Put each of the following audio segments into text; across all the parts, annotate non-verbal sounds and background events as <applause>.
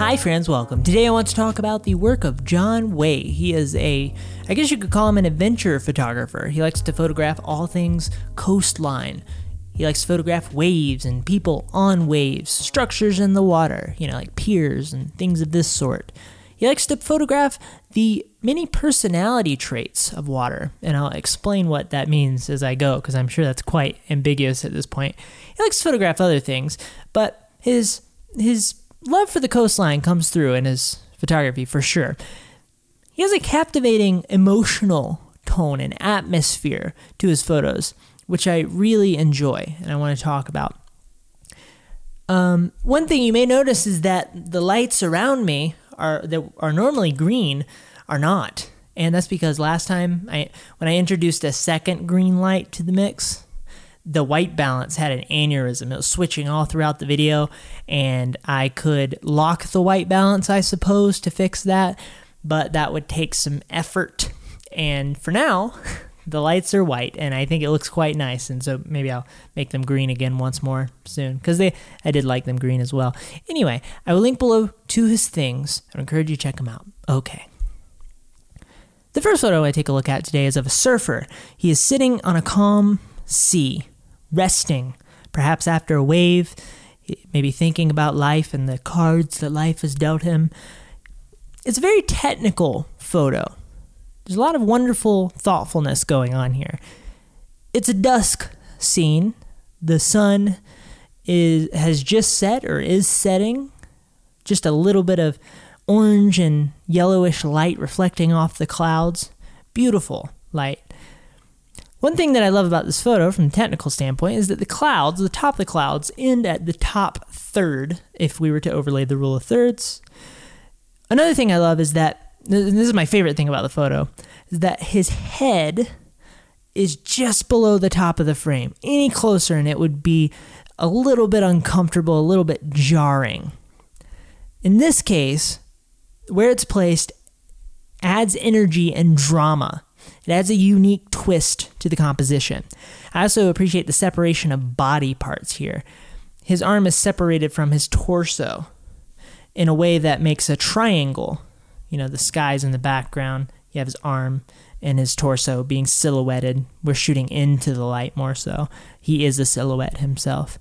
Hi, friends, welcome. Today I want to talk about the work of Jon Way. He is a, I guess you could call him an adventure photographer. He likes to photograph all things coastline. He likes to photograph waves and people on waves, structures in the water, you know, like piers and things of this sort. He likes to photograph the many personality traits of water, and I'll explain what that means as I go because I'm sure that's quite ambiguous at this point. He likes to photograph other things, but his his love for the coastline comes through in his photography for sure. He has a captivating emotional tone and atmosphere to his photos, which I really enjoy and I want to talk about. Um, one thing you may notice is that the lights around me are that are normally green are not, and that's because last time I when I introduced a second green light to the mix, the white balance had an aneurysm. It was switching all throughout the video, and I could lock the white balance, I suppose, to fix that, but that would take some effort. And for now, <laughs> the lights are white, and I think it looks quite nice. And so maybe I'll make them green again once more soon because they I did like them green as well. Anyway, I will link below to his things. I encourage you to check them out. Okay. The first photo I take a look at today is of a surfer. He is sitting on a calm sea, resting, perhaps after a wave, maybe thinking about life and the cards that life has dealt him. It's a very technical photo. There's a lot of wonderful thoughtfulness going on here. It's a dusk scene. The sun is has just set or is setting. Just a little bit of orange and yellowish light reflecting off the clouds. Beautiful light. One thing that I love about this photo from a technical standpoint is that the clouds, the top of the clouds, end at the top third if we were to overlay the rule of thirds. Another thing I love is that this is my favorite thing about the photo is that his head is just below the top of the frame. Any closer and it would be a little bit uncomfortable, a little bit jarring. In this case, where it's placed adds energy and drama it adds a unique twist to the composition. I also appreciate the separation of body parts here. His arm is separated from his torso in a way that makes a triangle. You know, the sky's in the background, you have his arm and his torso being silhouetted. We're shooting into the light more so. He is a silhouette himself.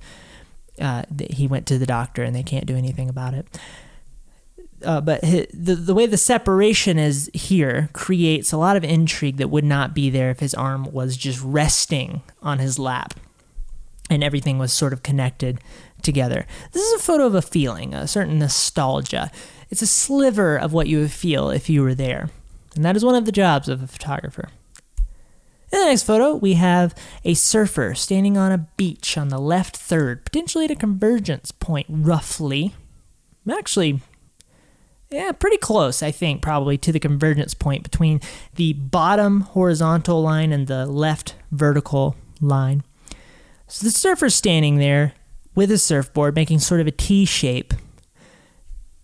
Uh, he went to the doctor and they can't do anything about it uh, but his, the the way the separation is here creates a lot of intrigue that would not be there if his arm was just resting on his lap, and everything was sort of connected together. This is a photo of a feeling, a certain nostalgia. It's a sliver of what you would feel if you were there, and that is one of the jobs of a photographer. In the next photo, we have a surfer standing on a beach on the left third, potentially at a convergence point, roughly. Actually, yeah, pretty close, I think, probably to the convergence point between the bottom horizontal line and the left vertical line. So the surfer's standing there with his surfboard, making sort of a T shape.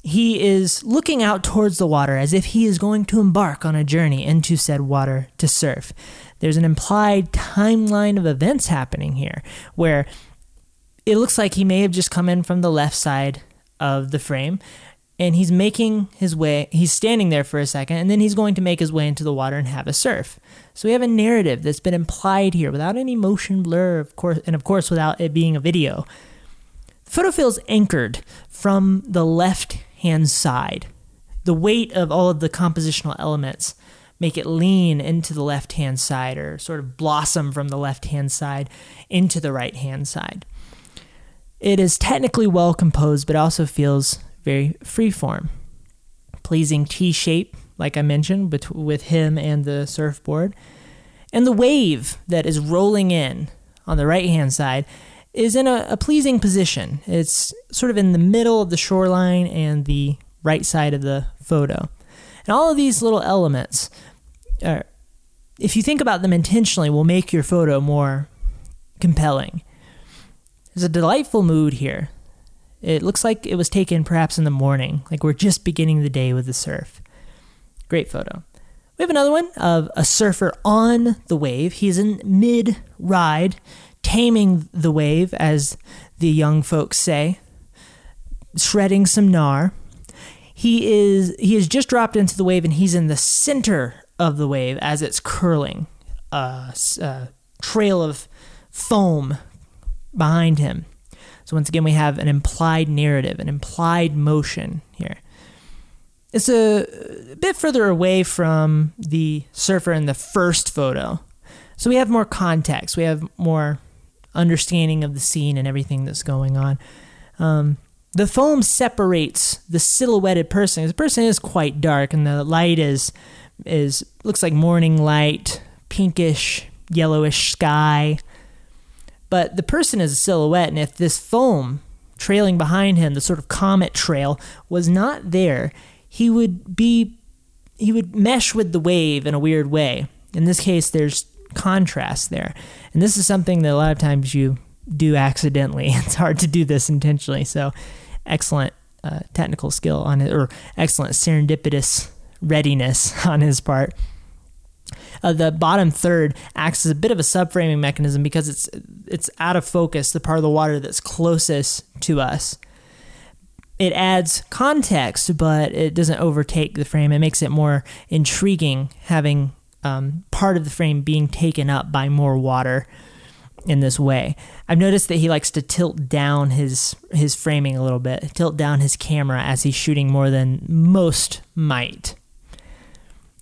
He is looking out towards the water as if he is going to embark on a journey into said water to surf. There's an implied timeline of events happening here where it looks like he may have just come in from the left side of the frame and he's making his way he's standing there for a second and then he's going to make his way into the water and have a surf. So we have a narrative that's been implied here without any motion blur of course and of course without it being a video. The photo feels anchored from the left hand side. The weight of all of the compositional elements make it lean into the left hand side or sort of blossom from the left hand side into the right hand side. It is technically well composed but also feels very freeform. Pleasing T shape, like I mentioned, bet- with him and the surfboard. And the wave that is rolling in on the right hand side is in a, a, pleasing position. It's sort of in the middle of the shoreline and the right side of the photo. And all of these little elements, are, if you think about them intentionally, will make your photo more compelling. There's a delightful mood here. It looks like it was taken perhaps in the morning, like we're just beginning the day with the surf. Great photo. We have another one of a surfer on the wave. He's in mid ride, taming the wave, as the young folks say, shredding some gnar. He is he has just dropped into the wave and he's in the center of the wave as it's curling. Uh, a uh, trail of foam behind him. So once again, we have an implied narrative, an implied motion here. It's a bit further away from the surfer in the first photo. So we have more context. We have more understanding of the scene and everything that's going on. Um, the foam separates the silhouetted person. The person is quite dark, and the light is is looks like morning light, pinkish, yellowish sky. But the person is a silhouette, and if this foam trailing behind him, the sort of comet trail, was not there, he would be he would mesh with the wave in a weird way. In this case, there's contrast there. And this is something that a lot of times you do accidentally. <laughs> It's hard to do this intentionally. So, excellent uh, technical skill on it, or excellent serendipitous readiness <laughs> on his part. Uh, the bottom third acts as a bit of a subframing mechanism because it's it's out of focus, the part of the water that's closest to us. It adds context, but it doesn't overtake the frame. It makes it more intriguing having um, part of the frame being taken up by more water in this way. I've noticed that he likes to tilt down his his framing a little bit, tilt down his camera as he's shooting more than most might.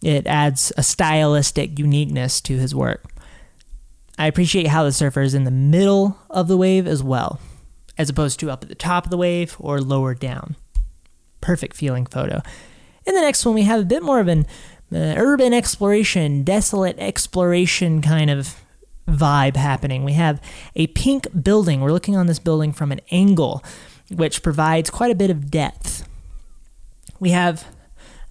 It adds a stylistic uniqueness to his work. I appreciate how the surfer is in the middle of the wave as well, as opposed to up at the top of the wave or lower down. Perfect feeling photo. In the next one, we have a bit more of an uh, urban exploration, desolate exploration kind of vibe happening. We have a pink building. We're looking on this building from an angle, which provides quite a bit of depth. We have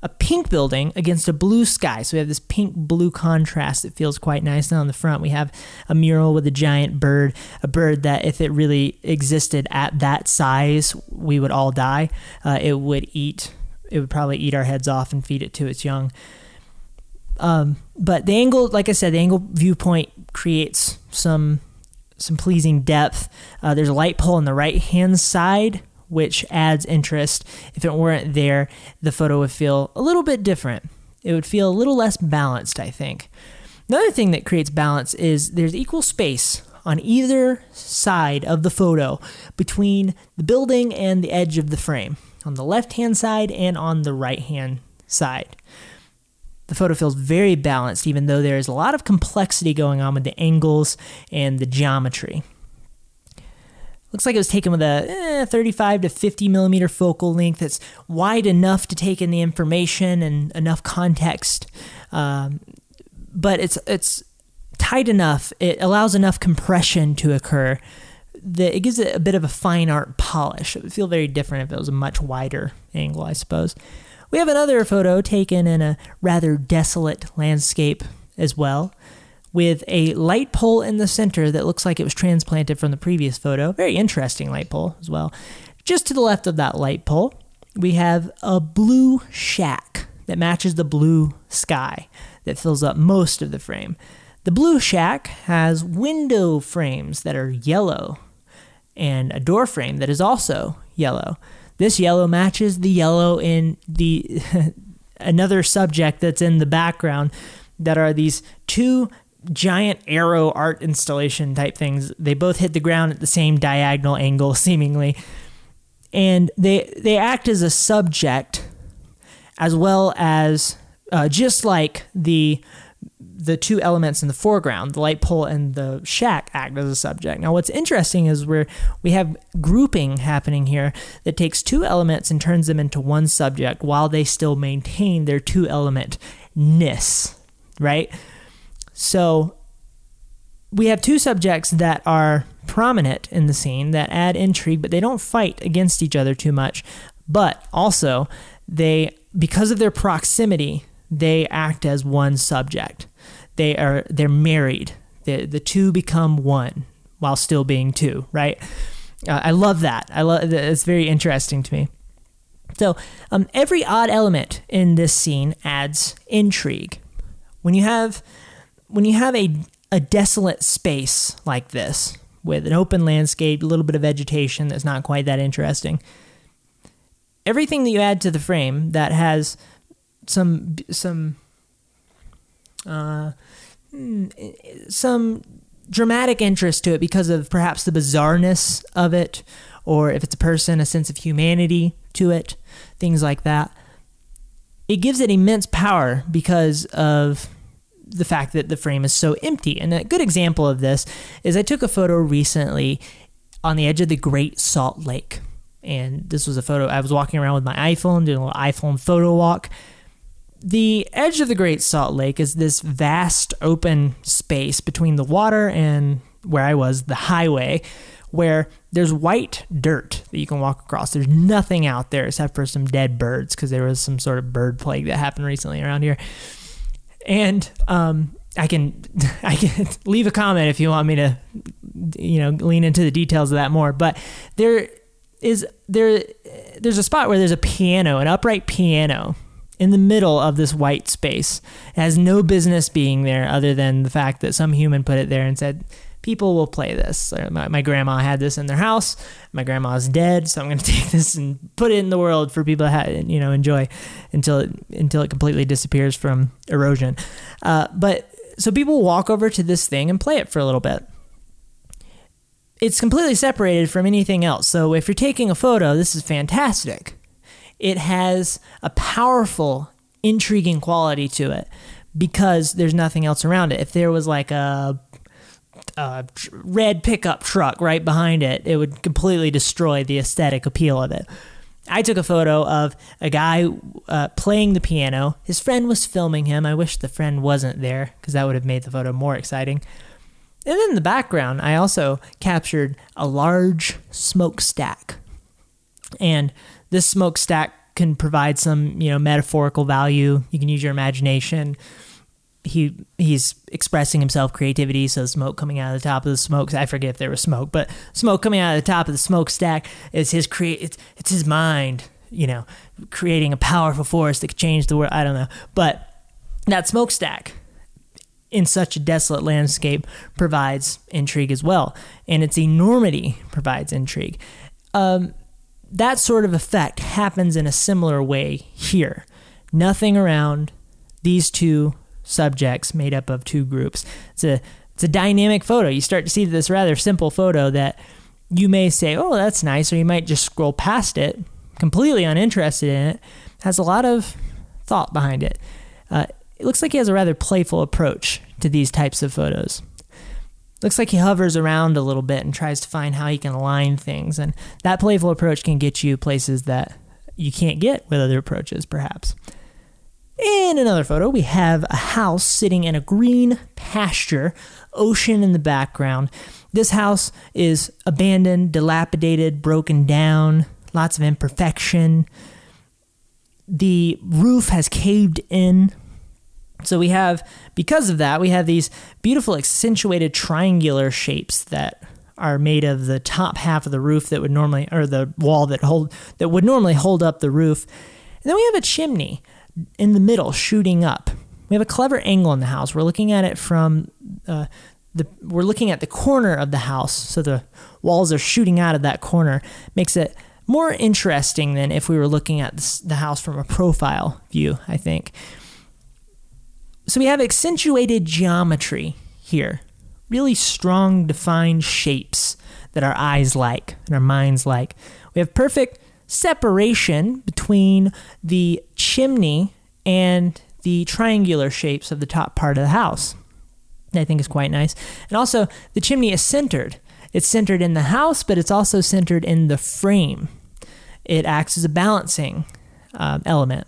a pink building against a blue sky. So we have this pink blue contrast that feels quite nice. And on the front, we have a mural with a giant bird, a bird that, if it really existed at that size, we would all die. Uh, it would eat, it would probably eat our heads off and feed it to its young. Um, but the angle, like I said, the angle viewpoint creates some some pleasing depth. Uh, there's a light pole on the right hand side, which adds interest. If it weren't there, the photo would feel a little bit different. It would feel a little less balanced, I think. Another thing that creates balance is there's equal space on either side of the photo between the building and the edge of the frame, on the left hand side and on the right hand side. The photo feels very balanced, even though there is a lot of complexity going on with the angles and the geometry. Looks like it was taken with a eh, 35 to 50 millimeter focal length that's wide enough to take in the information and enough context, um, but it's it's tight enough. It allows enough compression to occur that it gives it a bit of a fine art polish. It would feel very different if it was a much wider angle, I suppose. We have another photo taken in a rather desolate landscape as well, with a light pole in the center that looks like it was transplanted from the previous photo. Very interesting light pole as well. Just to the left of that light pole, we have a blue shack that matches the blue sky that fills up most of the frame. The blue shack has window frames that are yellow and a door frame that is also yellow. This yellow matches the yellow in the <laughs> another subject that's in the background that are these two giant arrow art installation type things. They both hit the ground at the same diagonal angle <laughs> seemingly. And they they act as a subject as well as uh, just like the the two elements in the foreground, the light pole and the shack, act as a subject. Now, what's interesting is where we have grouping happening here that takes two elements and turns them into one subject while they still maintain their two element ness, right? So we have two subjects that are prominent in the scene that add intrigue, but they don't fight against each other too much. But also, they, because of their proximity, they act as one subject they are they're married. The the two become one while still being two, right? Uh, I love that. I love it's very interesting to me. So um, every odd element in this scene adds intrigue. When you have when you have a a desolate space like this with an open landscape, a little bit of vegetation that's not quite that interesting, everything that you add to the frame that has some some uh, hmm, some dramatic interest to it because of perhaps the bizarreness of it, or if it's a person, a sense of humanity to it, things like that. It gives it immense power because of the fact that the frame is so empty. And a good example of this is I took a photo recently on the edge of the Great Salt Lake. And this was a photo, I was walking around with my iPhone, doing a little iPhone photo walk. The edge of the Great Salt Lake is this vast open space between the water and where I was, the highway, where there's white dirt that you can walk across. There's nothing out there except for some dead birds because there was some sort of bird plague that happened recently around here. And um, I can <laughs> I can leave a comment if you want me to you know lean into the details of that more. But there is there there's a spot where there's a piano, an upright piano in the middle of this white space. It has no business being there other than the fact that some human put it there and said, people will play this. My, my, grandma had this in their house. My grandma's dead, so I'm going <laughs> to take this and put it in the world for people to have, you know enjoy until it until it completely disappears from erosion. Uh, but so people walk over to this thing and play it for a little bit. It's completely separated from anything else. So if you're taking a photo, this is fantastic. It has a powerful, intriguing quality to it because there's nothing else around it. If there was like a a red pickup truck right behind it, it would completely destroy the aesthetic appeal of it. I took a photo of a guy uh, playing the piano. His friend was filming him. I wish the friend wasn't there because that would have made the photo more exciting. And in the background, I also captured a large smokestack. And this smokestack can provide some, you know, metaphorical value. You can use your imagination he he's expressing himself creativity so smoke coming out of the top of the smoke i forget if there was smoke but smoke coming out of the top of the smokestack is his create it's, it's his mind you know creating a powerful force that could change the world i don't know. But that smokestack in such a desolate landscape provides intrigue as well and its enormity provides intrigue. Um, that sort of effect happens in a similar way here. Nothing around these two subjects made up of two groups. It's a it's a dynamic photo. You start to see this rather simple photo that you may say, "Oh, that's nice," or you might just scroll past it, completely uninterested in it. Has a lot of thought behind it. Uh, it looks like he has a rather playful approach to these types of photos. Looks like he hovers around a little bit and tries to find how he can align things, and that playful approach can get you places that you can't get with other approaches, perhaps. In another photo, we have a house sitting in a green pasture, ocean in the background. This house is abandoned, dilapidated, broken down, lots of imperfection. The roof has caved in. So we have, because of that, we have these beautiful accentuated triangular shapes that are made of the top half of the roof that would normally, or the wall that hold that would normally hold up the roof. And then we have a chimney in the middle, shooting up. We have a clever angle in the house. We're looking at it from uh, the we're looking at the corner of the house, so the walls are shooting out of that corner. Makes it more interesting than if we were looking at the house from a profile view. I think. So we have accentuated geometry here, really strong, defined shapes that our eyes like and our minds like. We have perfect separation between the chimney and the triangular shapes of the top part of the house. I think is quite nice. And also, the chimney is centered. It's centered in the house, but it's also centered in the frame. It acts as a balancing uh, element.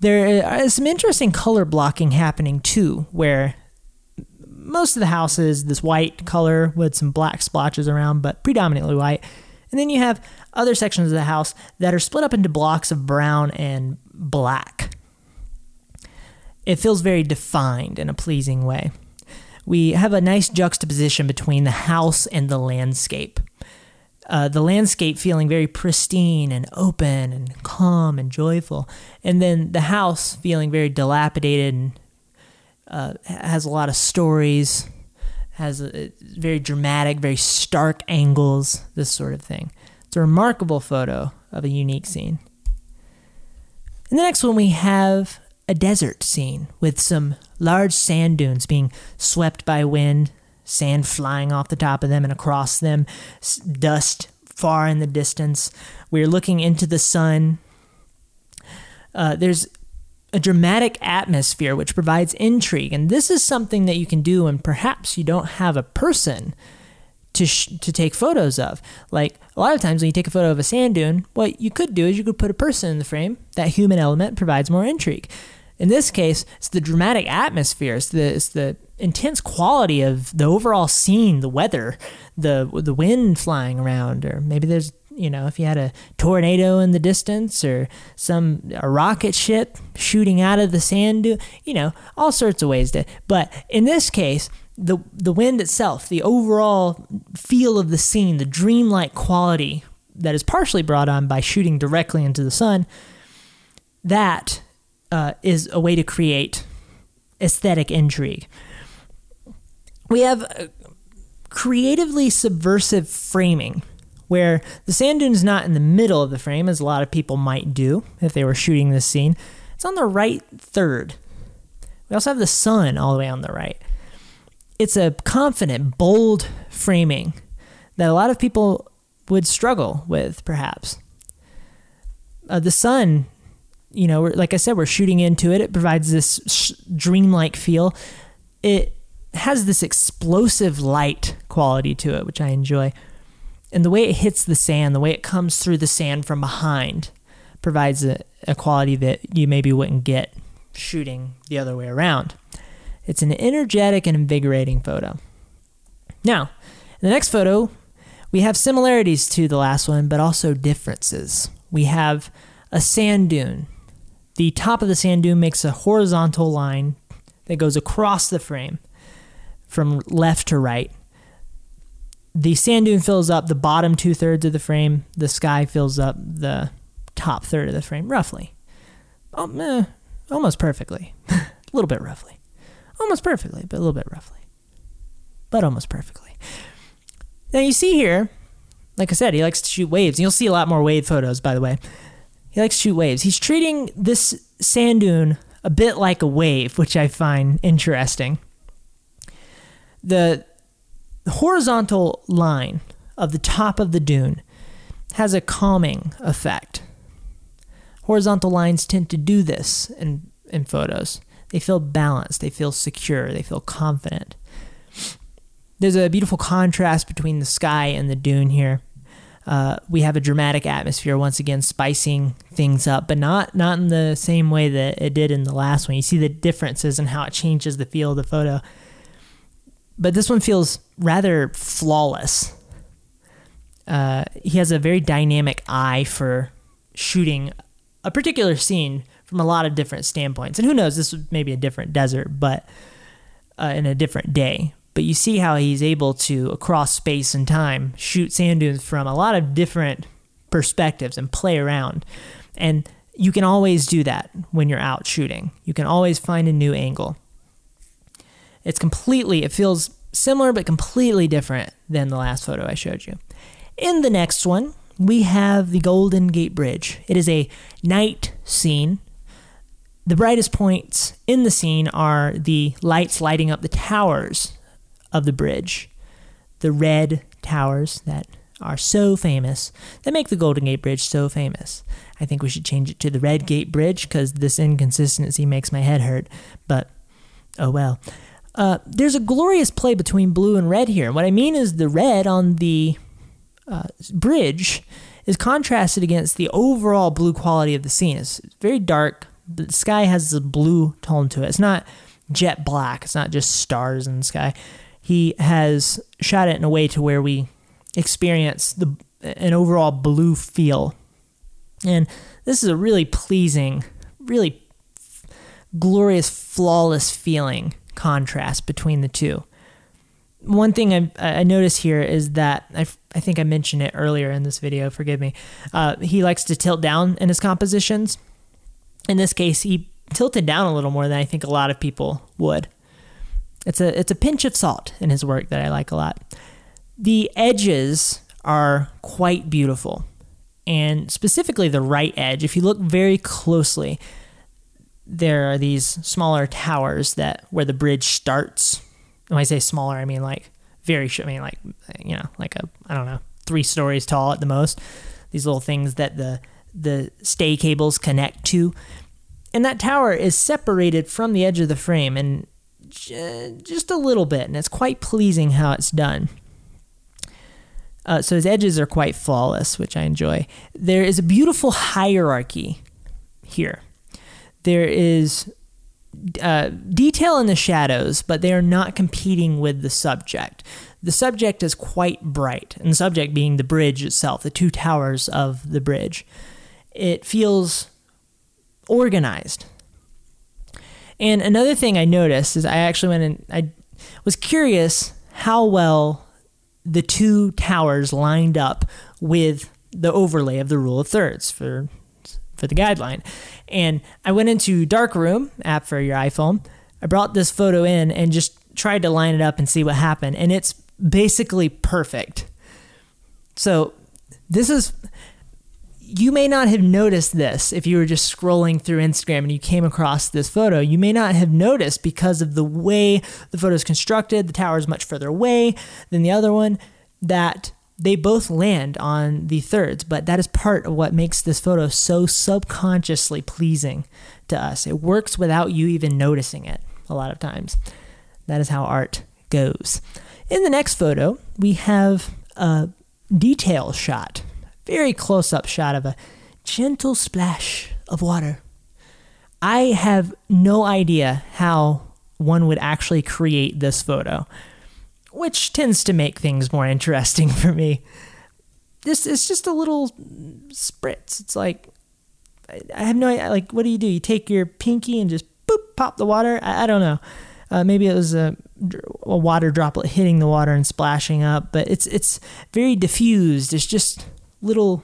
There is some interesting color blocking happening too, where most of the house is this white color with some black splotches around, but predominantly white. And then you have other sections of the house that are split up into blocks of brown and black. It feels very defined in a pleasing way. We have a nice juxtaposition between the house and the landscape. Uh, the landscape feeling very pristine and open and calm and joyful, and then the house feeling very dilapidated and uh, has a lot of stories, has a, very dramatic, very stark angles, this sort of thing. It's a remarkable photo. of a unique scene. In the next one, we have a desert scene with some large sand dunes being swept by wind, sand flying off the top of them and across them, dust far in the distance. We're looking into the sun. Uh, there's a dramatic atmosphere which provides intrigue, and this is something that you can do when perhaps you don't have a person to sh- to take photos of. Like a lot of times when you take a photo of a sand dune, what you could do is you could put a person in the frame. That human element provides more intrigue. In this case, it's the dramatic atmosphere, it's the it's the intense quality of the overall scene, the weather, the the wind flying around, or maybe there's you know if you had a tornado in the distance or some a rocket ship shooting out of the sand dune, you know all sorts of ways to. But in this case, the the wind itself, the overall feel of the scene, the dreamlike quality that is partially brought on by shooting directly into the sun, that uh, is a way to create aesthetic intrigue. We have creatively subversive framing, where the sand dune is not in the middle of the frame, as a lot of people might do if they were shooting this scene. It's on the right third. We also have the sun all the way on the right it's a confident, bold framing that a lot of people would struggle with, perhaps. Uh, the sun, you know, like I said, we're shooting into it. It provides this sh- dreamlike feel. It has this explosive light quality to it, which I enjoy. And the way it hits the sand, the way it comes through the sand from behind, provides a, a quality that you maybe wouldn't get shooting the other way around. It's an energetic and invigorating photo. Now, in the next photo, we have similarities to the last one, but also differences. We have a sand dune. The top of the sand dune makes a horizontal line that goes across the frame from left to right. The sand dune fills up the bottom two thirds of the frame. The sky fills up the top third of the frame, roughly. Oh, eh, almost perfectly. <laughs> a little bit roughly almost perfectly, but a little bit roughly, but almost perfectly. Now you see here, like I said, he likes to shoot waves. And you'll see a lot more wave photos, by the way. He likes to shoot waves. He's treating this sand dune a bit like a wave, which I find interesting. The horizontal line of the top of the dune has a calming effect. Horizontal lines tend to do this in, in photos. They feel balanced, they feel secure, they feel confident. There's a beautiful contrast between the sky and the dune here. Uh, we have a dramatic atmosphere once again, spicing things up, but not not in the same way that it did in the last one. You see the differences and how it changes the feel of the photo. But this one feels rather flawless. Uh, he has a very dynamic eye for shooting a particular scene from a lot of different standpoints. And who knows, this was maybe a different desert, but uh, in a different day. But you see how he's able to, across space and time, shoot sand dunes from a lot of different perspectives and play around. And you can always do that when you're out shooting. You can always find a new angle. It's completely, it feels similar but completely different than the last photo I showed you. In the next one, we have the Golden Gate Bridge. It is a night scene the brightest points in the scene are the lights lighting up the towers of the bridge, the red towers that are so famous, that make the Golden Gate Bridge so famous. I think we should change it to the Red Gate Bridge because this inconsistency makes my head hurt, but oh well. Uh, there's a glorious play between blue and red here. What I mean is the red on the uh, bridge is contrasted against the overall blue quality of the scene. It's very dark, the sky has a blue tone to it. It's not jet black. It's not just stars in the sky. He has shot it in a way to where we experience the an overall blue feel. And this is a really pleasing, really glorious, flawless feeling contrast between the two. One thing I, I notice here is that I, I think I mentioned it earlier in this video, forgive me. Uh, he likes to tilt down in his compositions in this case, he tilted down a little more than I think a lot of people would. It's a it's a pinch of salt in his work that I like a lot. The edges are quite beautiful. and specifically the right edge. If you look very closely, there are these smaller towers that where the bridge starts. When I say smaller, I mean like very. I mean like you know like a I don't know three stories tall at the most. These little things that the the stay cables connect to, and that tower is separated from the edge of the frame and just a little bit, and it's quite pleasing how it's done. Uh, so his edges are quite flawless, which I enjoy. There is a beautiful hierarchy here. There is uh, detail in the shadows, but they are not competing with the subject. The subject is quite bright, and the subject being the bridge itself, the two towers of the bridge. It feels organized. And another thing I noticed is I actually went and I was curious how well the two towers lined up with the overlay of the rule of thirds for for the guideline. And I went into Darkroom app for your iPhone. I brought this photo in and just tried to line it up and see what happened. And it's basically perfect. So this is you may not have noticed this if you were just scrolling through Instagram and you came across this photo. You may not have noticed because of the way the photo is constructed. The tower is much further away than the other one. That they both land on the thirds, but that is part of what makes this photo so subconsciously pleasing to us. It works without you even noticing it a lot of times. That is how art goes. In the next photo, we have a detail shot very close up shot of a gentle splash of water. I have no idea how one would actually create this photo, which tends to make things more interesting <laughs> for me. This is just a little spritz. It's like I have no idea. Like, what do you do? You take your pinky and just boop, pop the water. I, I don't know. Uh, maybe it was a, a water droplet hitting the water and splashing up, but it's it's very diffused. It's just little,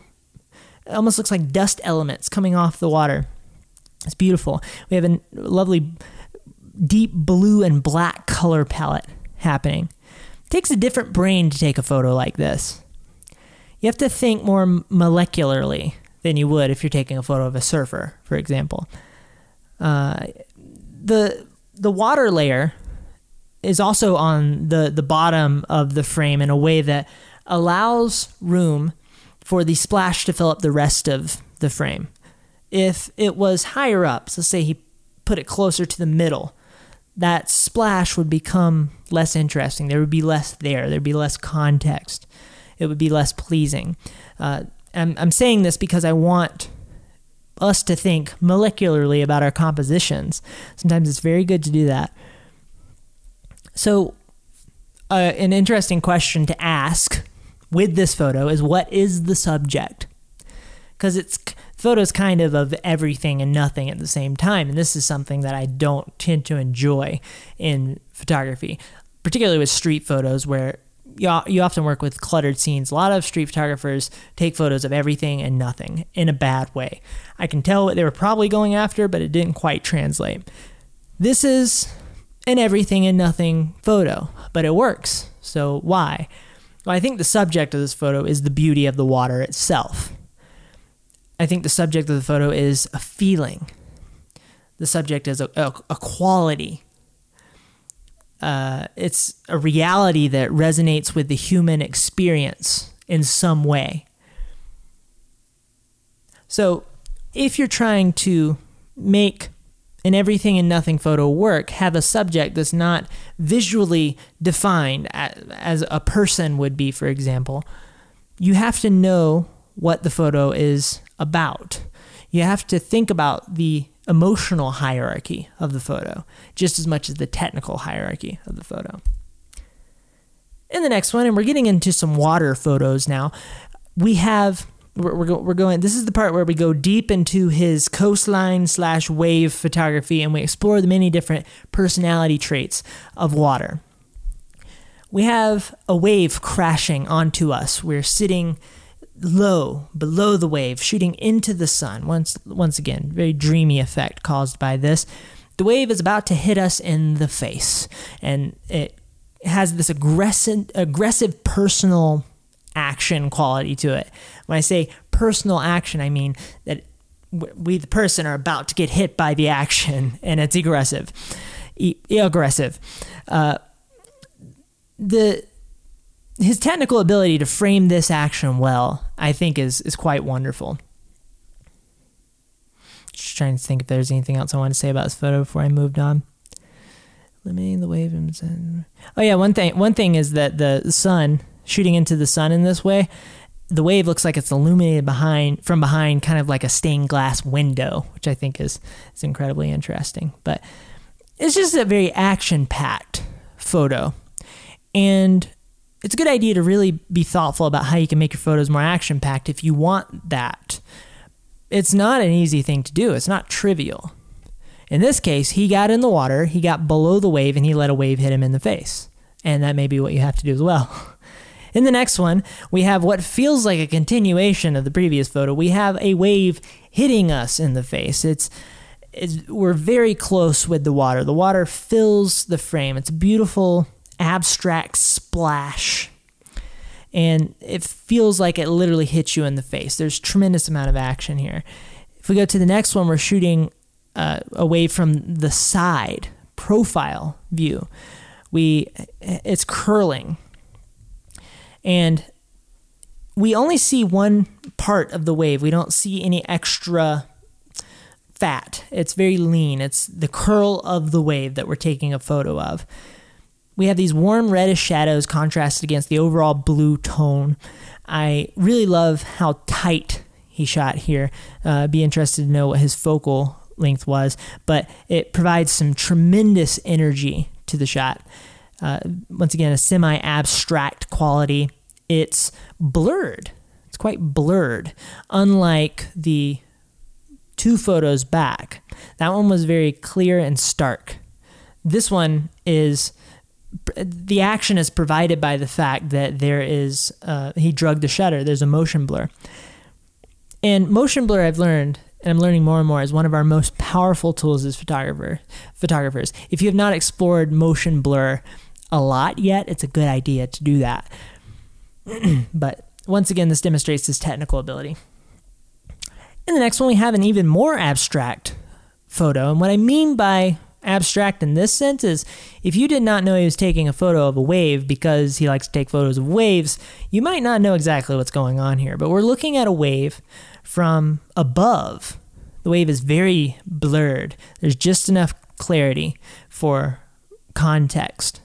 it almost looks like dust elements coming off the water. It's beautiful. We have a lovely deep blue and black color palette happening. It takes a different brain to take a photo like this. You have to think more molecularly than you would if you're taking a photo of a surfer, for example. Uh, the the water layer is also on the the bottom of the frame in a way that allows room for the splash to fill up the rest of the frame. If it was higher up, so say he put it closer to the middle, that splash would become less interesting. There would be less there. There'd be less context. It would be less pleasing. Uh, I'm, I'm saying this because I want us to think molecularly about our compositions. Sometimes it's very good to do that. So, uh, an interesting question to ask with this photo is what is the subject? Because it's photos kind of of everything and nothing at the same time. And this is something that I don't tend to enjoy in photography, particularly with street photos where you, you often work with cluttered scenes. A lot of street photographers take photos of everything and nothing in a bad way. I can tell what they were probably going after, but it didn't quite translate. This is an everything and nothing photo, but it works. So why? Well, I think the subject of this photo is the beauty of the water itself. I think the subject of the photo is a feeling. The subject is a, a, a quality. Uh, it's a reality that resonates with the human experience in some way. So, if you're trying to make an everything and nothing photo work have a subject that's not visually defined as a person would be, for example, you have to know what the photo is about. You have to think about the emotional hierarchy of the photo just as much as the technical hierarchy of the photo. In the next one, and we're getting into some water photos now, we have we're, we're, we're going this is the part where we go deep into his coastline slash wave photography and we explore the many different personality traits of water we have a wave crashing onto us we're sitting low below the wave shooting into the sun once once again very dreamy effect caused by this the wave is about to hit us in the face and it has this aggressive aggressive personal action quality to it when I say personal action, I mean that we, the person, are about to get hit by the action, <laughs> and it's aggressive. E- aggressive. Uh, the his technical ability to frame this action well, I think, is is quite wonderful. Just trying to think if there's anything else I want to say about this photo before I moved on. Limiting the wave. And oh yeah, one thing. One thing is that the sun shooting into the sun in this way, the wave looks like it's illuminated behind from behind, kind of like a stained glass window, which I think is is incredibly interesting. But it's just a very action packed photo, and it's a good idea to really be thoughtful about how you can make your photos more action packed if you want that. It's not an easy thing to do, it's not trivial. In this case, he got in the water, he got below the wave, and he let a wave hit him in the face. And that may be what you have to do as well. <laughs> In the next one, we have what feels like a continuation of the previous photo. We have a wave hitting us in the face. It's, it's we're very close with the water. The water fills the frame. It's beautiful abstract splash and it feels like it literally hits you in the face. There's tremendous amount of action here. If we go to the next one, we're shooting uh, away from the side profile view. We it's curling, and we only see one part of the wave. We don't see any extra fat. It's very lean. It's the curl of the wave that we're taking a photo of we have these warm reddish shadows contrasted against the overall blue tone. I really love how tight he shot here. Uh, be interested to know what his focal length was, but it provides some tremendous energy to the shot. Uh, once again, a semi abstract quality. It's blurred. It's quite blurred, unlike the two photos back. That one was very clear and stark. This one is the action is provided by the fact that there is uh, he drugged the shutter. There's a motion blur, and motion blur I've learned, and I'm learning more and more, is one of our most powerful tools as photographer photographers. If you have not explored motion blur a lot yet, it's a good idea to do that. <clears throat> but once again, this demonstrates his technical ability. In the next one, we have an even more abstract photo, and what I mean by abstract in this sense is if you did not know he was taking a photo of a wave because he likes to take photos of waves, you might not know exactly what's going on here. But we're looking at a wave from above. The wave is very blurred, there's just enough clarity for context.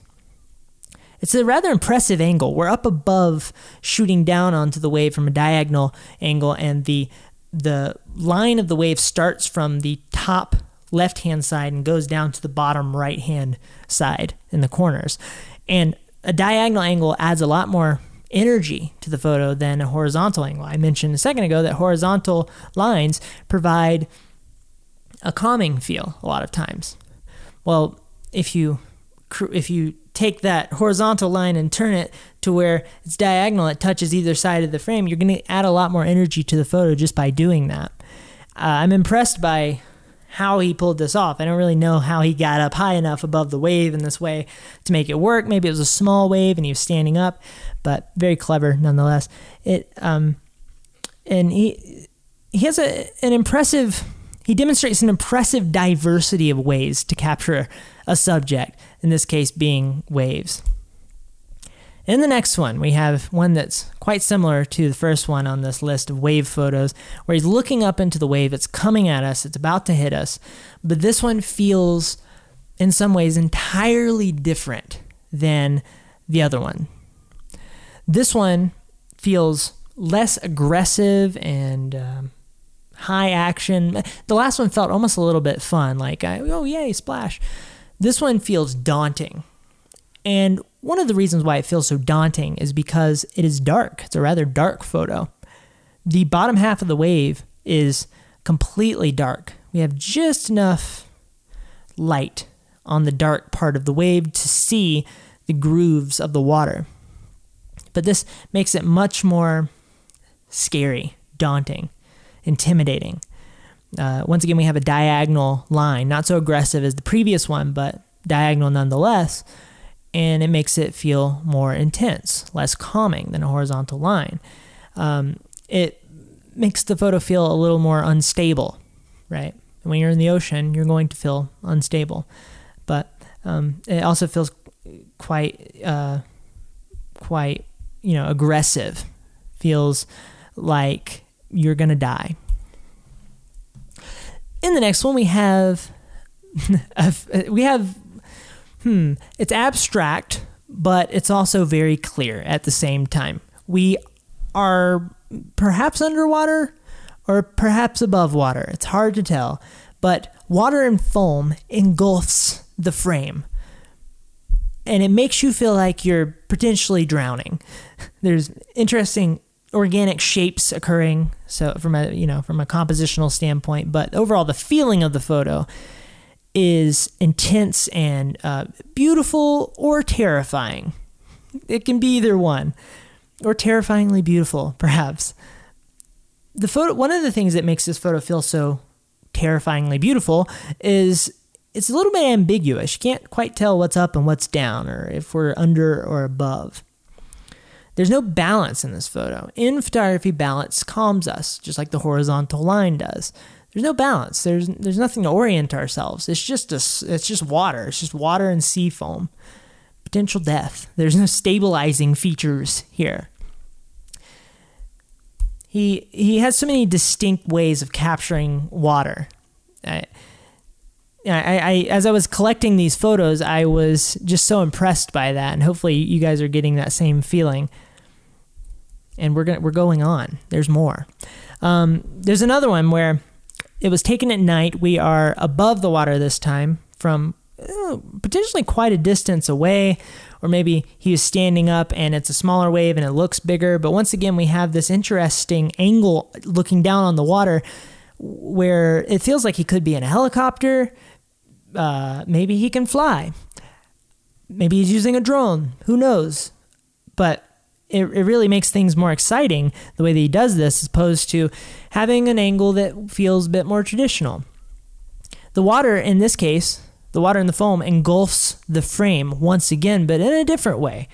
It's a rather impressive angle. We're up above shooting down onto the wave from a diagonal angle and the the line of the wave starts from the top left hand side and goes down to the bottom right hand side in the corners. And a diagonal angle adds a lot more energy to the photo than a horizontal angle. I mentioned a second ago that horizontal lines provide a calming feel a lot of times. Well, if you if you take that horizontal line and turn it to where it's diagonal, it touches either side of the frame, you're going to add a lot more energy to the photo just by doing that. Uh, I'm impressed by how he pulled this off. I don't really know how he got up high enough above the wave in this way to make it work. Maybe it was a small wave and he was standing up, but very clever nonetheless. It um, and he he has a an impressive he demonstrates an impressive diversity of ways to capture a subject. In this case, being waves. In the next one, we have one that's quite similar to the first one on this list of wave photos, where he's looking up into the wave, it's coming at us, it's about to hit us, but this one feels in some ways entirely different than the other one. This one feels less aggressive and um, high action. The last one felt almost a little bit fun, like, oh, yay, splash. This one feels daunting. And one of the reasons why it feels so daunting is because it is dark. It's a rather dark photo. The bottom half of the wave is completely dark. We have just enough light on the dark part of the wave to see the grooves of the water. But this makes it much more scary, daunting, intimidating. Uh, once again, we have a diagonal line, not so aggressive as the previous one, but diagonal nonetheless and it makes it feel more intense, less calming than a horizontal line. Um, it makes the photo feel a little more unstable, right? when you're in the ocean, you're going to feel unstable. But um, it also feels quite, uh, quite, you know, aggressive. Feels like you're gonna die. In the next one, we have, <laughs> we have, hmm, it's abstract, but it's also very clear at the same time. We are perhaps underwater or perhaps above water. It's hard to tell, but water and foam engulfs the frame. And it makes you feel like you're potentially drowning. <laughs> There's interesting organic shapes occurring so from a you know from a compositional standpoint but overall the feeling of the photo is intense and uh, beautiful or terrifying it can be either one or terrifyingly beautiful perhaps the photo one of the things that makes this photo feel so terrifyingly beautiful is it's a little bit ambiguous. You can't quite tell what's up and what's down or if we're under or above. There's no balance in this photo. In photography, balance calms us, just like the horizontal line does. There's no balance. There's there's nothing to orient ourselves. It's just a, it's just water. It's just water and sea foam. Potential death. There's no stabilizing features here he he has so many distinct ways of capturing water. I, I, I, as I was collecting these photos, I was just so impressed by that, and hopefully you guys are getting that same feeling. And we're gonna, we're going on. There's more. Um, there's another one where it was taken at night. We are above the water this time, from uh, potentially quite a distance away or maybe he was standing up and it's a smaller wave and it looks bigger. But once again, we have this interesting angle looking down on the water where it feels like he could be in a helicopter. Uh, maybe he can fly. Maybe he's using a drone. Who knows? But it, it really makes things more exciting the way that he does this as opposed to having an angle that feels a bit more traditional. The water in this case the water in the foam engulfs the frame once again, but in a different way.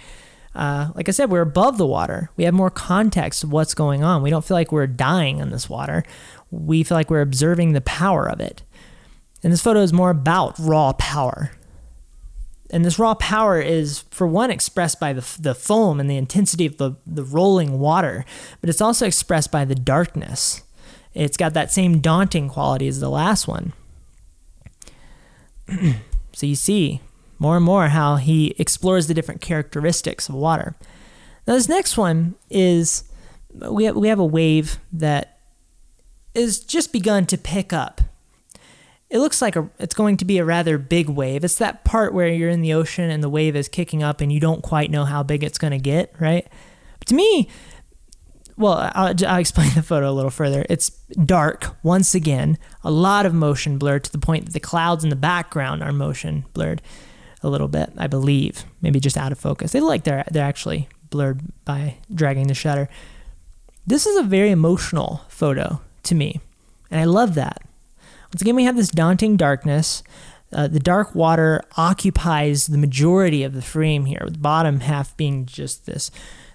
Uh, like I said, we're above the water. We have more context of what's going on. We don't feel like we're dying in this water. We feel like we're observing the power of it. And this photo is more about raw power. And this raw power is, for one, expressed by the, the foam and the intensity of the, the rolling water, but it's also expressed by the darkness. It's got that same daunting quality as the last one. <clears throat> so you see more and more how he explores the different characteristics of water. Now this next one is we have, we have a wave that is just begun to pick up. It looks like a, it's going to be a rather big wave. It's that part where you're in the ocean and the wave is kicking up and you don't quite know how big it's going to get, right? But to me, well, I'll, I'll, explain <laughs> the photo a little further. It's dark once again, a lot of motion blur to the point that the clouds in the background are motion blurred a little bit, I believe. Maybe just out of focus. They look like they're they're actually blurred by dragging the shutter. This is a very emotional photo to me, and I love that. Once again, we have this daunting darkness. Uh, the dark water occupies the majority of the frame here, with the bottom half being just this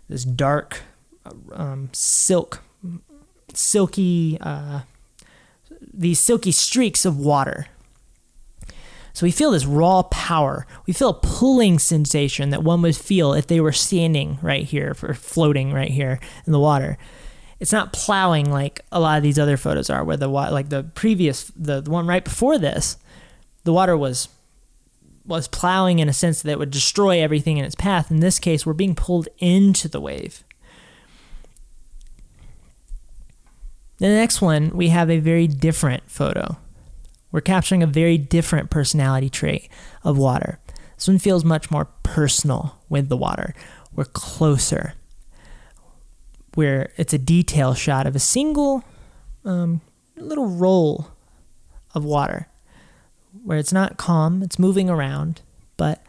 this dark um, silk, silky, uh, these silky streaks of water. So we feel this raw power. We feel a pulling sensation that one would feel if they were standing right here or floating right here in the water. It's not plowing like a lot of these other photos are, where the water, like the previous, the, the one right before this, the water was was plowing in a sense that would destroy everything in its path. In this case, we're being pulled into the wave. The next one, we have a very different photo. We're capturing a very different personality trait of water. This one feels much more personal with the water. We're closer. Where it's a detail shot of a single um, little roll of water, where it's not calm, it's moving around, but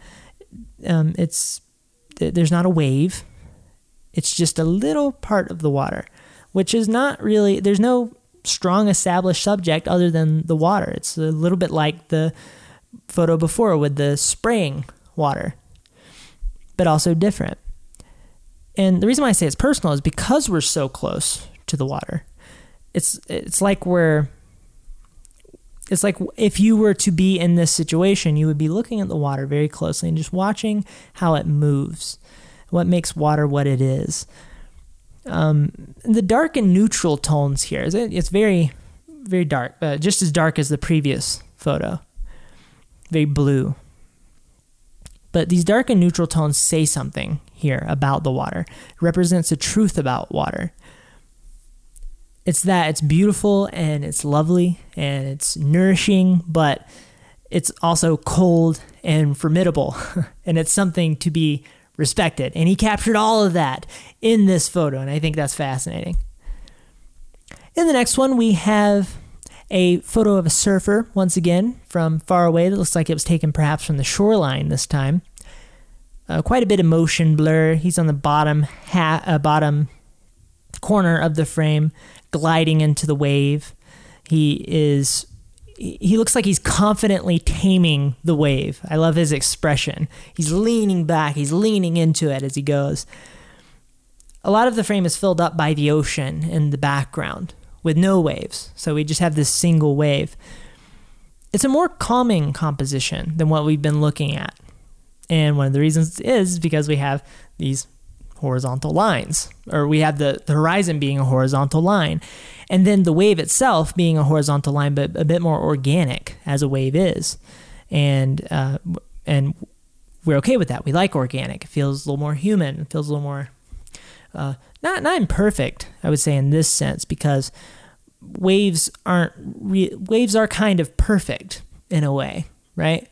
um, it's there's not a wave. It's just a little part of the water which is not really, there's no strong established subject other than the water. It's a little bit like the photo before with the spraying water, but also different. And the reason why I say it's personal is because we're so close to the water. it's it's like we're it's like if you were to be in this situation, you would be looking at the water very closely and just watching how it moves, what makes water what it is. Um, the dark and neutral tones here, it's very, very dark, uh, just as dark as the previous photo, very blue. But these dark and neutral tones say something here about the water. It represents a truth about water it's that it's beautiful and it's lovely and it's nourishing, but it's also cold and formidable. <laughs> and it's something to be respected. And he captured all of that in this photo, and I think that's fascinating. In the next one, we have a photo of a surfer, once again, from far away. That looks like it was taken perhaps from the shoreline this time. Uh, quite a bit of motion blur. He's on the bottom ha- uh, bottom corner of the frame, gliding into the wave. He is he looks like he's confidently taming the wave. I love his expression. He's leaning back, he's leaning into it as he goes. A lot of the frame is filled up by the ocean in the background with no waves. So we just have this single wave. It's a more calming composition than what we've been looking at. And one of the reasons is because we have these horizontal lines, or we have the, the horizon being a horizontal line, and then the wave itself being a horizontal line, but a bit more organic as a wave is, and uh, and we're okay with that. We like organic. It feels a little more human. It feels a little more uh, not not imperfect. I would say in this sense because waves aren't re- waves are kind of perfect in a way, right?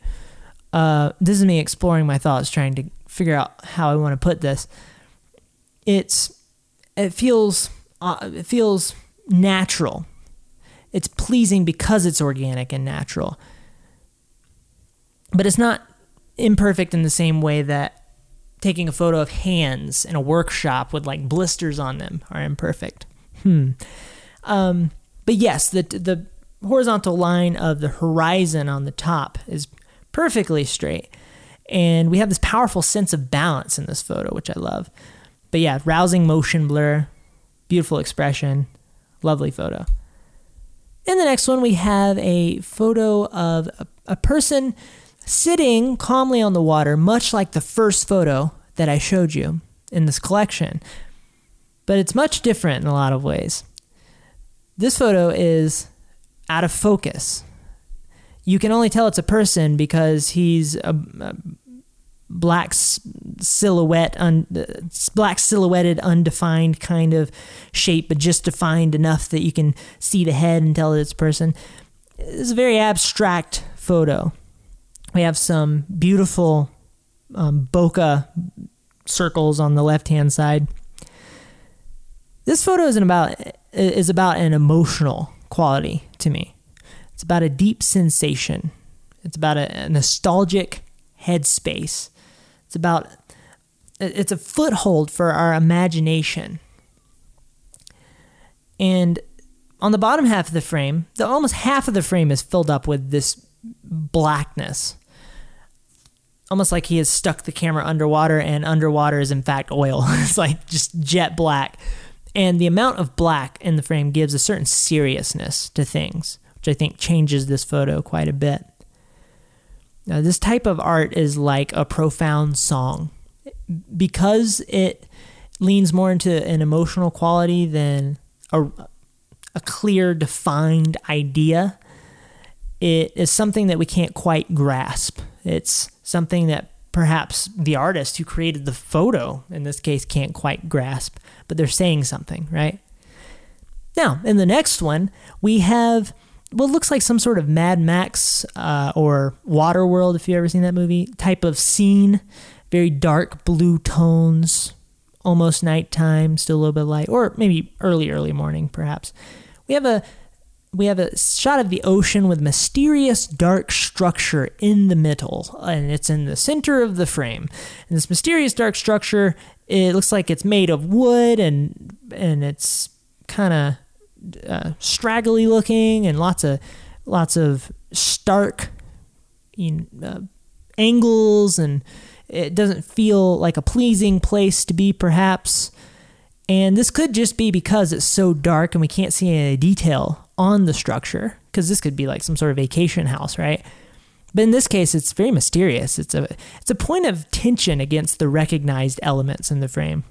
Uh, this is me exploring my thoughts, trying to figure out how I want to put this it's it feels uh, it feels natural. It's pleasing because it's organic and natural. But it's not imperfect in the same way that taking a photo of hands in a workshop with like blisters on them are imperfect. Hmm. Um, but yes, the the horizontal line of the horizon on the top is perfectly straight. And we have this powerful sense of balance in this photo, which I love. But yeah, rousing motion blur, beautiful expression, lovely photo. In the next one, we have a photo of a, a person sitting calmly on the water, much like the first photo that I showed you in this collection. But it's much different in a lot of ways. This photo is out of focus. You can only tell it's a person because he's a, a black silhouette, un, black silhouetted, undefined kind of shape, but just defined enough that you can see the head and tell it's a person. It's a very abstract photo. We have some beautiful um, bokeh circles on the left hand side. This photo is about is about an emotional quality to me. It's about a deep sensation. It's about a, a nostalgic headspace it's about it's a foothold for our imagination. And on the bottom half of the frame, the almost half of the frame is filled up with this blackness. Almost like he has stuck the camera underwater and underwater is in fact oil. <laughs> it's like just jet black. And the amount of black in the frame gives a certain seriousness to things, which I think changes this photo quite a bit. Now, this type of art is like a profound song because it leans more into an emotional quality than a, a clear, defined idea. It is something that we can't quite grasp. It's something that perhaps the artist who created the photo, in this case, can't quite grasp, but they're saying something, right? Now, in the next one, we have what looks like some sort of Mad Max uh, or Waterworld, if you've ever seen that movie, type of scene. Very dark blue tones, almost nighttime, still a little bit of light, or maybe early, early morning, perhaps. We have a we have a shot of the ocean with mysterious dark structure in the middle, and it's in the center of the frame. And this mysterious dark structure, it looks like it's made of wood, and and it's kind of uh, straggly looking and lots of lots of stark you know, uh, angles and it doesn't feel like a pleasing place to be perhaps And this could just be because it's so dark and we can't see any detail on the structure, because this could be like some sort of vacation house, right? But in this case, it's very mysterious. It's a it's a point of tension against the recognized elements in the frame.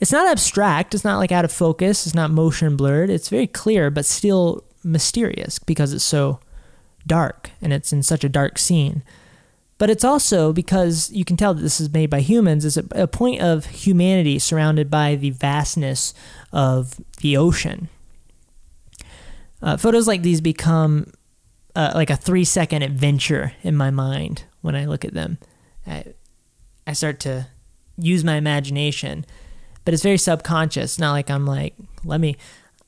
It's not abstract. It's not like out of focus. It's not motion blurred. It's very clear, but still mysterious because it's so dark and it's in such a dark scene. But it's also because you can tell that this is made by humans, is a, point of humanity surrounded by the vastness of the ocean. Uh, photos like these become uh, like a three second adventure in my mind when I look at them. I, I start to use my imagination, but it's very subconscious. Not like I'm like, let me,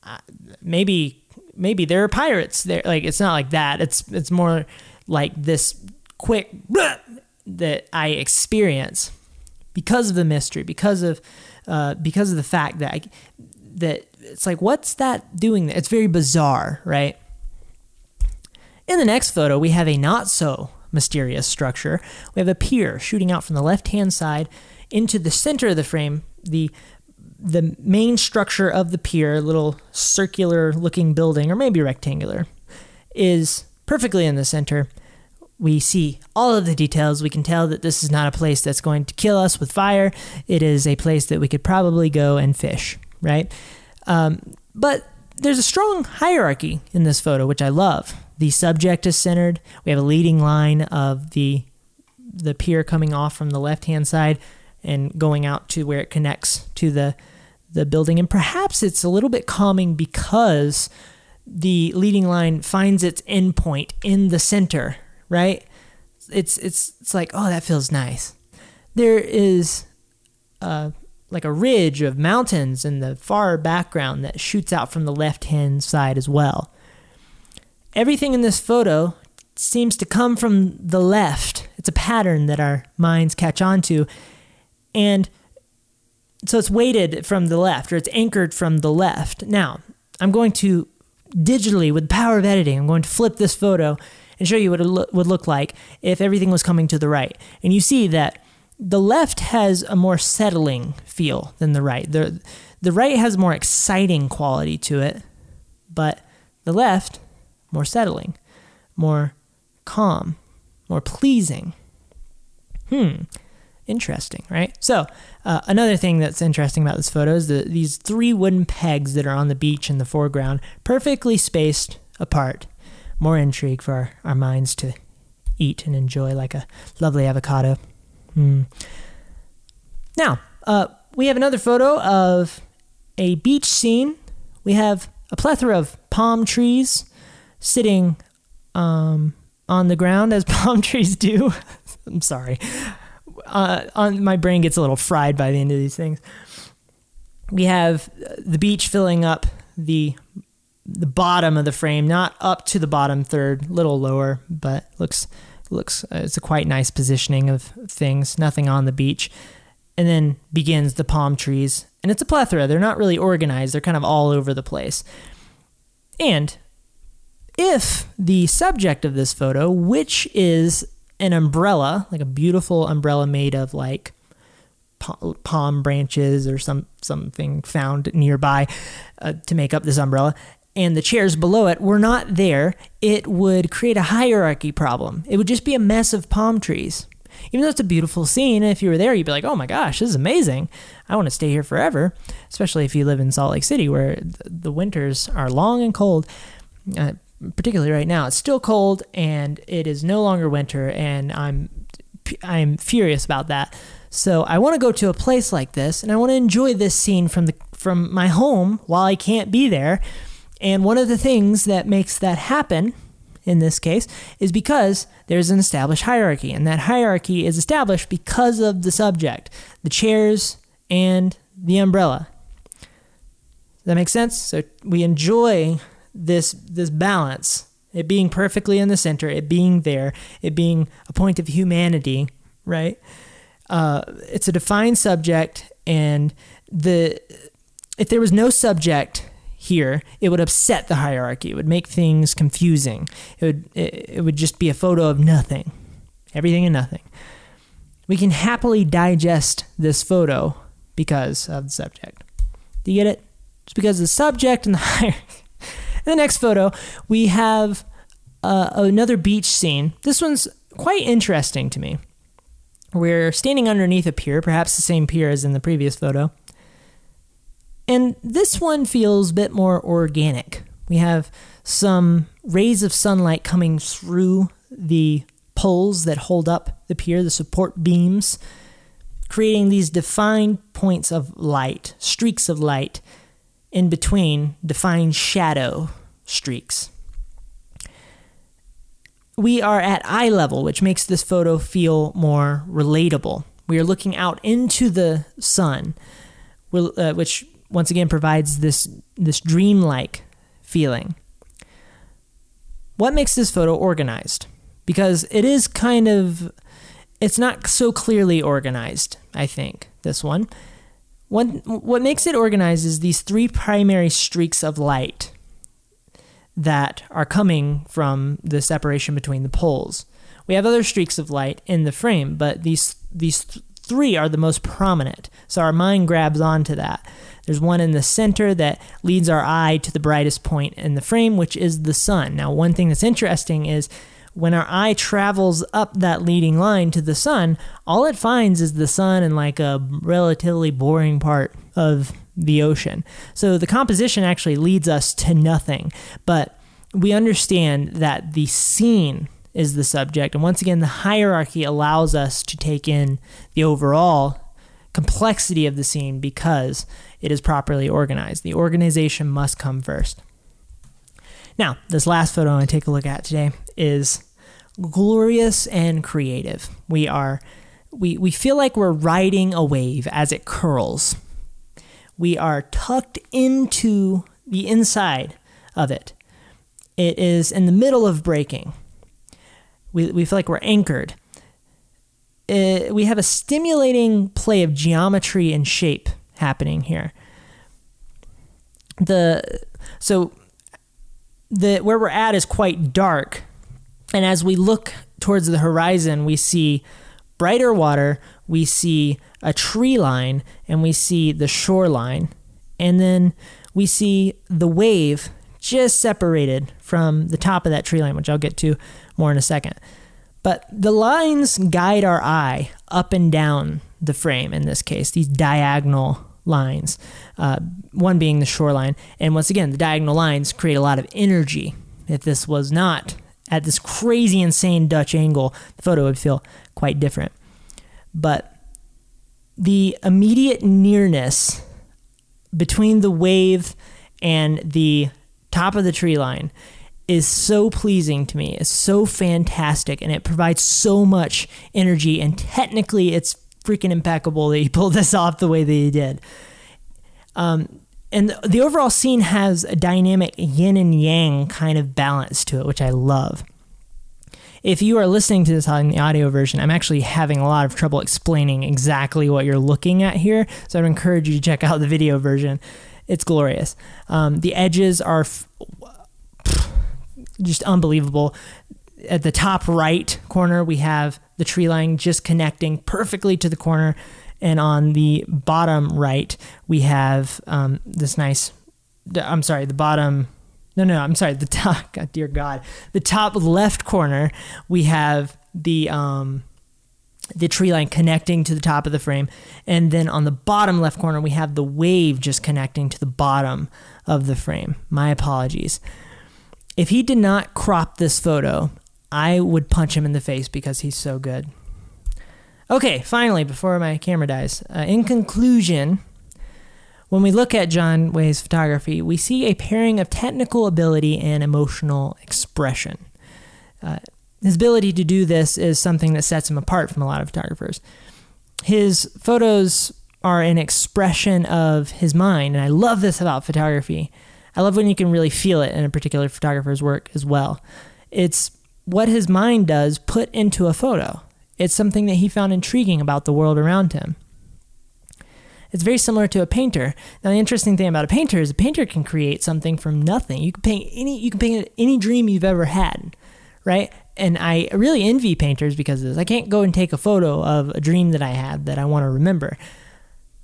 uh, maybe, maybe there are pirates there. Like it's not like that. It's it's more like this quick <laughs> that I experience because of the mystery, because of uh, because of the fact that I, that it's like, what's that doing? It's very bizarre, right? In the next photo, we have a not so mysterious structure. We have a pier shooting out from the left hand side into the center of the frame. The the main structure of the pier, a little circular looking building, or maybe rectangular, is perfectly in the center. We see all of the details. We can tell that this is not a place that's going to kill us with fire. It is a place that we could probably go and fish, right? Um, but there's a strong hierarchy in this photo, which I love. The subject is centered. We have a leading line of the the pier coming off from the left hand side and going out to where it connects to the the building. And perhaps it's a little bit calming because the leading line finds its endpoint in the center, right? It's it's it's like, oh, that feels nice. There is uh, like a ridge of mountains in the far background that shoots out from the left hand side as well everything in this photo seems to come from the left. It's a pattern that our minds catch on to. And so it's weighted from the left or it's anchored from the left. Now, I'm going to digitally, with the power of editing, I'm going to flip this photo and show you what it lo- would look like if everything was coming to the right. And you see that the left has a more settling feel than the right. The, the right has more exciting quality to it, but the left more settling, more calm, more pleasing. Hmm, interesting, right? So, uh, another thing that's interesting about this photo is the, these three wooden pegs that are on the beach in the foreground, perfectly spaced apart. More intrigue for our, our minds to eat and enjoy like a lovely avocado. Hmm. Now, uh, we have another photo of a beach scene. We have a plethora of palm trees sitting um, on the ground as <laughs> palm trees do. I'm sorry. Uh, on my brain gets a little fried by the end of these things. We have the beach filling up the the bottom of the frame, not up to the bottom third, little lower, but looks looks uh, it's a quite nice positioning of things. Nothing on the beach, and then begins the palm trees, and it's a plethora. They're not really organized. They're kind of all over the place, and if the subject of this photo, which is an umbrella, like a beautiful umbrella made of like palm branches or some something found nearby uh, to make up this umbrella, and the chairs below it were not there, it would create a hierarchy problem. It would just be a mess of palm trees. Even though it's a beautiful scene, if you were there, you'd be like, oh my gosh, this is amazing. I want to stay here forever, especially if you live in Salt Lake City where the winters are long and cold. Uh, particularly right now, it's still cold and it is no longer winter, and I'm I'm furious about that. So I want to go to a place like this, and I want to enjoy this scene from the from my home while I can't be there. And one of the things that makes that happen in this case is because there's an established hierarchy, and that hierarchy is established because of the subject, the chairs, and the umbrella. Does that make sense? So we enjoy this this balance, it being perfectly in the center, it being there, it being a point of humanity, right? Uh, it's a defined subject, and the if there was no subject here, it would upset the hierarchy. It would make things confusing. It would it, it would just be a photo of nothing, everything and nothing. We can happily digest this photo because of the subject. Do you get it? It's because of the subject and the <laughs> hierarchy. In the next photo, we have uh, another beach scene. This one's quite interesting to me. We're standing underneath a pier, perhaps the same pier as in the previous photo. And this one feels a bit more organic. We have some rays of sunlight coming through the poles that hold up the pier, the support beams, creating these defined points of light, streaks of light in between define shadow streaks. We are at eye level, which makes this photo feel more relatable. We are looking out into the sun, uh, which once again provides this this dreamlike feeling. What makes this photo organized? Because it is kind of it's not so clearly organized, I think, this one. What, what makes it organized is these three primary streaks of light that are coming from the separation between the poles. We have other streaks of light in the frame, but these these th- three are the most prominent. So our mind grabs onto that. There's one in the center that leads our eye to the brightest point in the frame, which is the sun. Now, one thing that's interesting is when our eye travels up that leading line to the sun, all it finds is the sun and like a relatively boring part of the ocean. So the composition actually leads us to nothing. But we understand that the scene is the subject. And once again, the hierarchy allows us to take in the overall complexity of the scene because it is properly organized. The organization must come first. Now, this last photo I take a look at today is glorious and creative. We are we, we feel like we're riding a wave as it curls. We are tucked into the inside of it. It is in the middle of breaking. We, we feel like we're anchored. It, uh, we have a stimulating play of geometry and shape happening here. The so the where we're at is quite dark, and as we look towards the horizon, we see brighter water, we see a tree line, and we see the shoreline, and then we see the wave just separated from the top of that tree line, which I'll get to more in a second. But the lines guide our eye up and down the frame in this case, these diagonal lines, uh, one being the shoreline. And once again, the diagonal lines create a lot of energy. If this was not at this crazy, insane Dutch angle, the photo would feel quite different. But the immediate nearness between the wave and the top of the tree line is so pleasing to me. It's so fantastic and it provides so much energy and technically it's freaking impeccable that he <laughs> pulled this off the way that he did. Um, and the overall scene has a dynamic yin and yang kind of balance to it, which I love. If you are listening to this on the audio version, I'm actually having a lot of trouble explaining exactly what you're looking at here. So I'd encourage you to check out the video version. It's glorious. Um, the edges are f- just unbelievable. At the top right corner, we have the tree line just connecting perfectly to the corner. And on the bottom right, we have um, this nice, I'm sorry, the bottom, no, no, I'm sorry, the <laughs> top, God, dear God, the top left corner, we have the, um, the tree line connecting to the top of the frame. And then on the bottom left corner, we have the wave just connecting to the bottom of the frame. My apologies. If he did not crop this photo, I would punch him in the face because he's so good. Okay, finally, before my camera dies, uh, in conclusion, when we look at Jon Way's photography, we see a pairing of technical ability and emotional expression. Uh, his ability to do this is something that sets him apart from a lot of photographers. His photos are an expression of his mind, and I love this about photography. I love when you can really feel it in a particular photographer's work as well. It's what his mind does put into a photo. It's something that he found intriguing about the world around him. It's very similar to a painter. Now, the interesting thing about a painter is a painter can create something from nothing. You can paint any you can paint any dream you've ever had, right? And I really envy painters because of this. I can't go and take a photo of a dream that I had that I want to remember.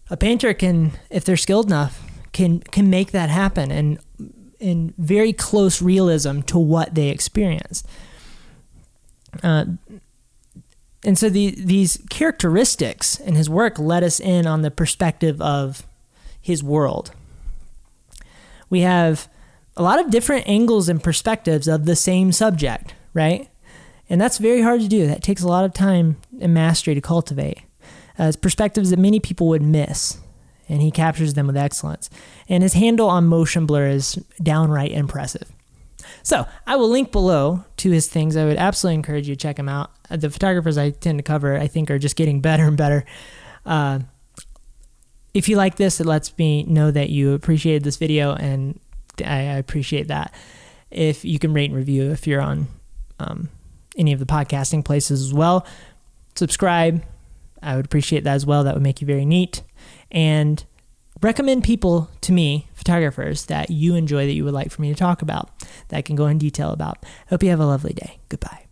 a painter can, if they're skilled enough, can can make that happen and in very close realism to what they experienced. Uh, and so the, these characteristics in his work let us in on the perspective of his world. We have a lot of different angles and perspectives of the same subject, right? And that's very hard to do. That takes a lot of time and mastery to cultivate. As perspectives that many people would miss, and he captures them with excellence. And his handle on motion blur is downright impressive. So I will link below to his things. I would absolutely encourage you to check him out. Uh, the photographers I tend to cover, I think, are just getting <laughs> better and better. Uh, if you like this, it lets me know that you appreciated this video, and I, appreciate that. If you can rate and review if you're on um, any of the podcasting places as well, subscribe. I would appreciate that as well. That would make you very neat. And recommend people to me, photographers, that you enjoy that you would like for me to talk about, that I can go in detail about. Hope you have a lovely day. Goodbye.